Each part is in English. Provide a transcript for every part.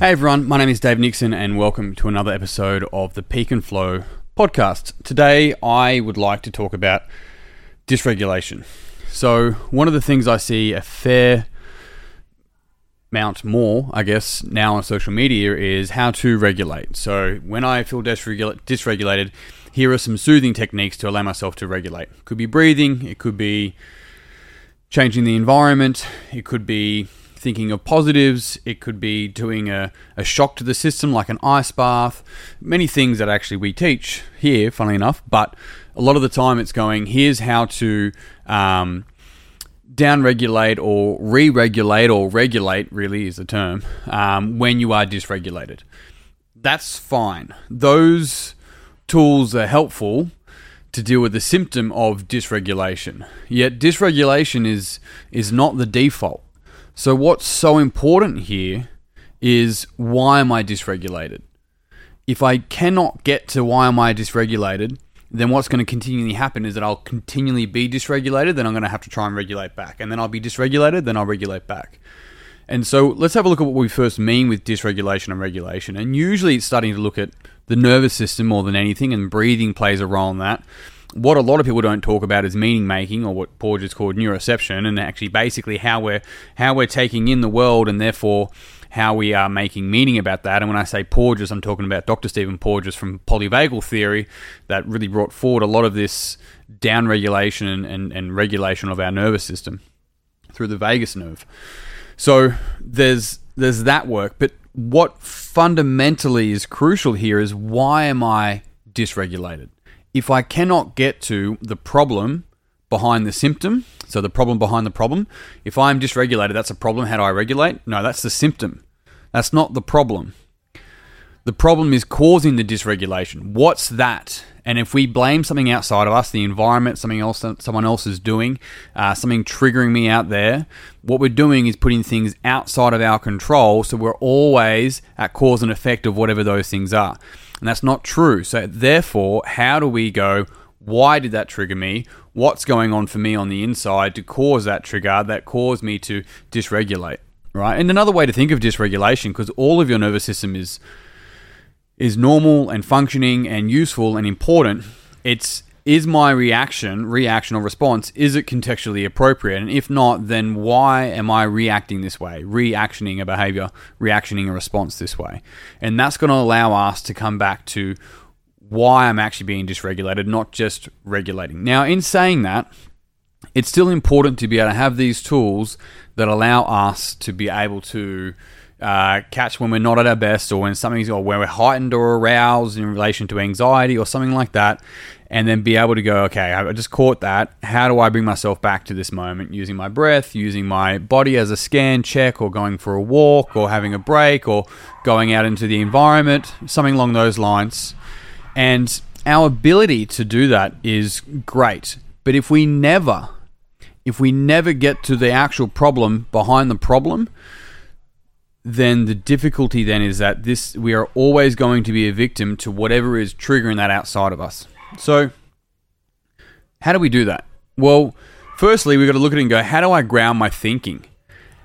Hey everyone, my name is Dave Nixon, and welcome to another episode of the Peak and Flow podcast. Today, I would like to talk about dysregulation. So, one of the things I see a fair amount more, I guess, now on social media is how to regulate. So, when I feel dysregulated, here are some soothing techniques to allow myself to regulate. It could be breathing, it could be changing the environment, it could be thinking of positives. It could be doing a, a shock to the system like an ice bath. Many things that actually we teach here, funnily enough, but a lot of the time it's going, here's how to um, down regulate or re regulate or regulate, really is the term, um, when you are dysregulated. That's fine. Those tools are helpful to deal with the symptom of dysregulation. Yet dysregulation is is not the default. So, what's so important here is why am I dysregulated? If I cannot get to why am I dysregulated, then what's going to continually happen is that I'll continually be dysregulated, then I'm going to have to try and regulate back. And then I'll be dysregulated, then I'll regulate back. And so let's have a look at what we first mean with dysregulation and regulation. And usually it's starting to look at the nervous system more than anything, and breathing plays a role in that what a lot of people don't talk about is meaning making, or what Porges called neuroception, and actually basically how we're how we're taking in the world, and therefore how we are making meaning about that. And when I say Porges, I'm talking about Dr. Stephen Porges from polyvagal theory that really brought forward a lot of this down regulation and, and, and regulation of our nervous system through the vagus nerve. So there's there's that work, but what fundamentally is crucial here is why am I dysregulated? If I cannot get to the problem behind the symptom, so the problem behind the problem, if I'm dysregulated, that's a problem. How do I regulate? No, that's the symptom. That's not the problem. The problem is causing the dysregulation. What's that? And if we blame something outside of us, the environment, something else someone else is doing, uh, something triggering me out there, what we're doing is putting things outside of our control. So we're always at cause and effect of whatever those things are. And that's not true. So, therefore, how do we go? Why did that trigger me? What's going on for me on the inside to cause that trigger that caused me to dysregulate? Right. And another way to think of dysregulation, because all of your nervous system is is normal and functioning and useful and important, it's is my reaction, reaction or response, is it contextually appropriate? And if not, then why am I reacting this way, reactioning a behavior, reactioning a response this way? And that's going to allow us to come back to why I'm actually being dysregulated, not just regulating. Now, in saying that, it's still important to be able to have these tools that allow us to be able to uh, catch when we're not at our best or when something's or when we're heightened or aroused in relation to anxiety or something like that and then be able to go, okay, I just caught that. How do I bring myself back to this moment using my breath, using my body as a scan check, or going for a walk, or having a break, or going out into the environment, something along those lines. And our ability to do that is great. But if we never, if we never get to the actual problem behind the problem, then the difficulty then is that this we are always going to be a victim to whatever is triggering that outside of us. So, how do we do that? Well, firstly, we've got to look at it and go, how do I ground my thinking?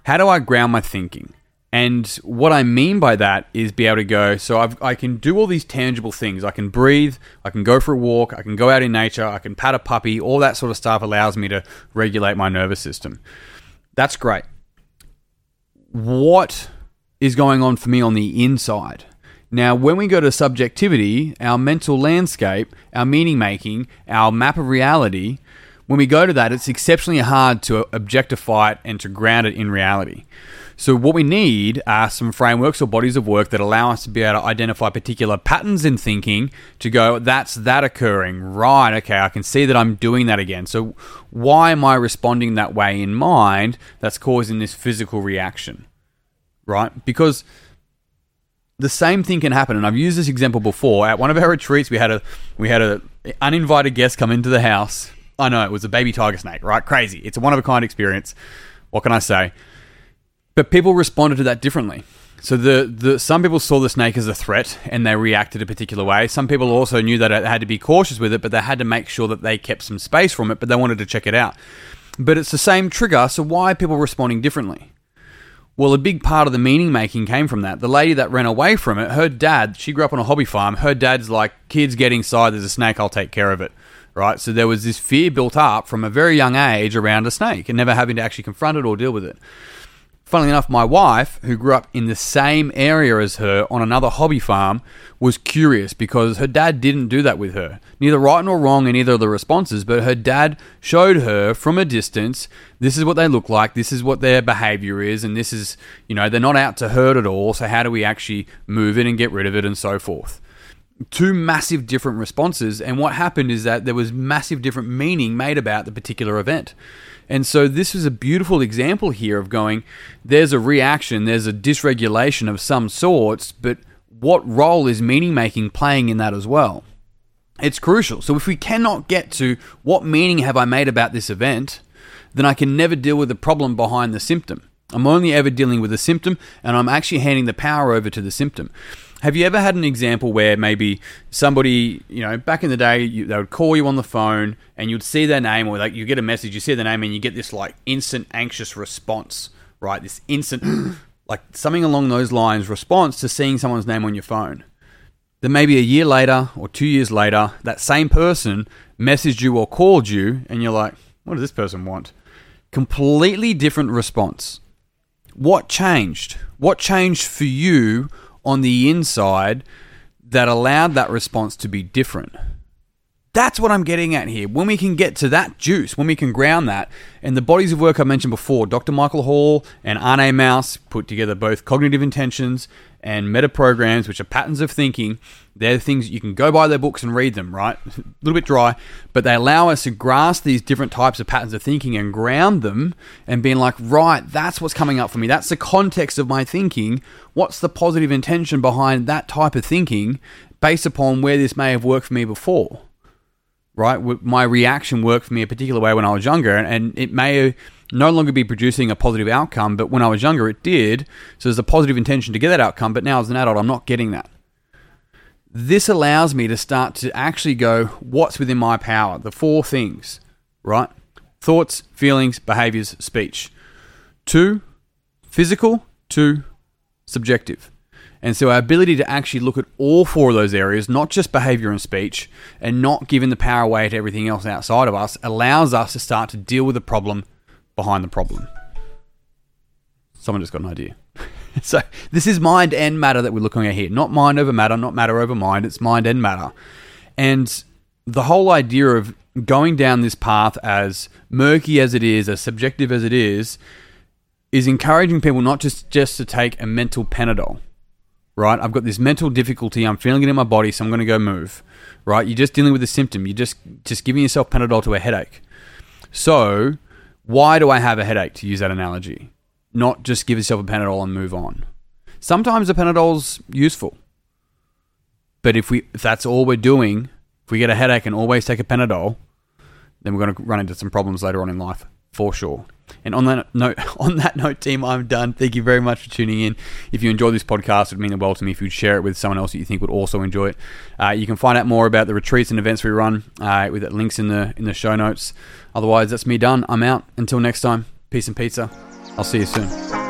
How do I ground my thinking? And what I mean by that is be able to go, so I've, i can do all these tangible things. I can breathe, I can go for a walk, I can go out in nature, I can pat a puppy, all that sort of stuff allows me to regulate my nervous system. That's great. What is going on for me on the inside? Now, when we go to subjectivity, our mental landscape, our meaning making, our map of reality, when we go to that, it's exceptionally hard to objectify it and to ground it in reality. So, what we need are some frameworks or bodies of work that allow us to be able to identify particular patterns in thinking to go, that's that occurring. Right, okay, I can see that I'm doing that again. So, why am I responding that way in mind that's causing this physical reaction? Right? Because the same thing can happen, and I've used this example before. At one of our retreats, we had a we had a uninvited guest come into the house. I know it was a baby tiger snake, right? Crazy. It's a one of a kind experience. What can I say? But people responded to that differently. So the, the some people saw the snake as a threat and they reacted a particular way. Some people also knew that they had to be cautious with it, but they had to make sure that they kept some space from it, but they wanted to check it out. But it's the same trigger, so why are people responding differently? Well, a big part of the meaning making came from that. The lady that ran away from it, her dad, she grew up on a hobby farm. Her dad's like, kids get inside, there's a snake, I'll take care of it. Right? So there was this fear built up from a very young age around a snake and never having to actually confront it or deal with it funnily enough, my wife, who grew up in the same area as her on another hobby farm, was curious because her dad didn't do that with her. Neither right nor wrong in either of the responses, but her dad showed her from a distance this is what they look like, this is what their behavior is, and this is, you know, they're not out to hurt at all, so how do we actually move it and get rid of it and so forth? Two massive different responses, and what happened is that there was massive different meaning made about the particular event. And so this is a beautiful example here of going, there's a reaction, there's a dysregulation of some sorts, but what role is meaning making playing in that as well? It's crucial. So if we cannot get to what meaning have I made about this event, then I can never deal with the problem behind the symptom. I'm only ever dealing with the symptom, and I'm actually handing the power over to the symptom. Have you ever had an example where maybe somebody, you know, back in the day, you, they would call you on the phone and you'd see their name, or like you get a message, you see their name, and you get this like instant anxious response, right? This instant, like something along those lines response to seeing someone's name on your phone. Then maybe a year later or two years later, that same person messaged you or called you, and you're like, what does this person want? Completely different response. What changed? What changed for you on the inside that allowed that response to be different. That's what I'm getting at here. When we can get to that juice, when we can ground that, and the bodies of work I mentioned before, Dr. Michael Hall and Arne Maus put together both cognitive intentions and meta programs, which are patterns of thinking. They're things you can go buy their books and read them, right? A little bit dry, but they allow us to grasp these different types of patterns of thinking and ground them and being like, right, that's what's coming up for me. That's the context of my thinking. What's the positive intention behind that type of thinking based upon where this may have worked for me before? Right? My reaction worked for me a particular way when I was younger, and it may no longer be producing a positive outcome, but when I was younger, it did. So there's a positive intention to get that outcome, but now as an adult, I'm not getting that. This allows me to start to actually go, what's within my power? The four things, right? Thoughts, feelings, behaviors, speech. Two, physical. Two, subjective. And so our ability to actually look at all four of those areas, not just behavior and speech, and not giving the power away to everything else outside of us, allows us to start to deal with the problem behind the problem. Someone just got an idea. so this is mind and matter that we're looking at here. Not mind over matter, not matter over mind. It's mind and matter. And the whole idea of going down this path as murky as it is, as subjective as it is, is encouraging people not just, just to take a mental Panadol. Right? I've got this mental difficulty, I'm feeling it in my body, so I'm gonna go move. Right? You're just dealing with a symptom. You're just just giving yourself Panadol to a headache. So why do I have a headache, to use that analogy? Not just give yourself a Panadol and move on. Sometimes a Panadol's useful. But if we if that's all we're doing, if we get a headache and always take a Panadol, then we're going to run into some problems later on in life, for sure. And on that note, on that note, team, I'm done. Thank you very much for tuning in. If you enjoyed this podcast, it would mean the world to me if you'd share it with someone else that you think would also enjoy it. Uh, you can find out more about the retreats and events we run uh, with links in the in the show notes. Otherwise, that's me done. I'm out. Until next time, peace and pizza. I'll see you soon.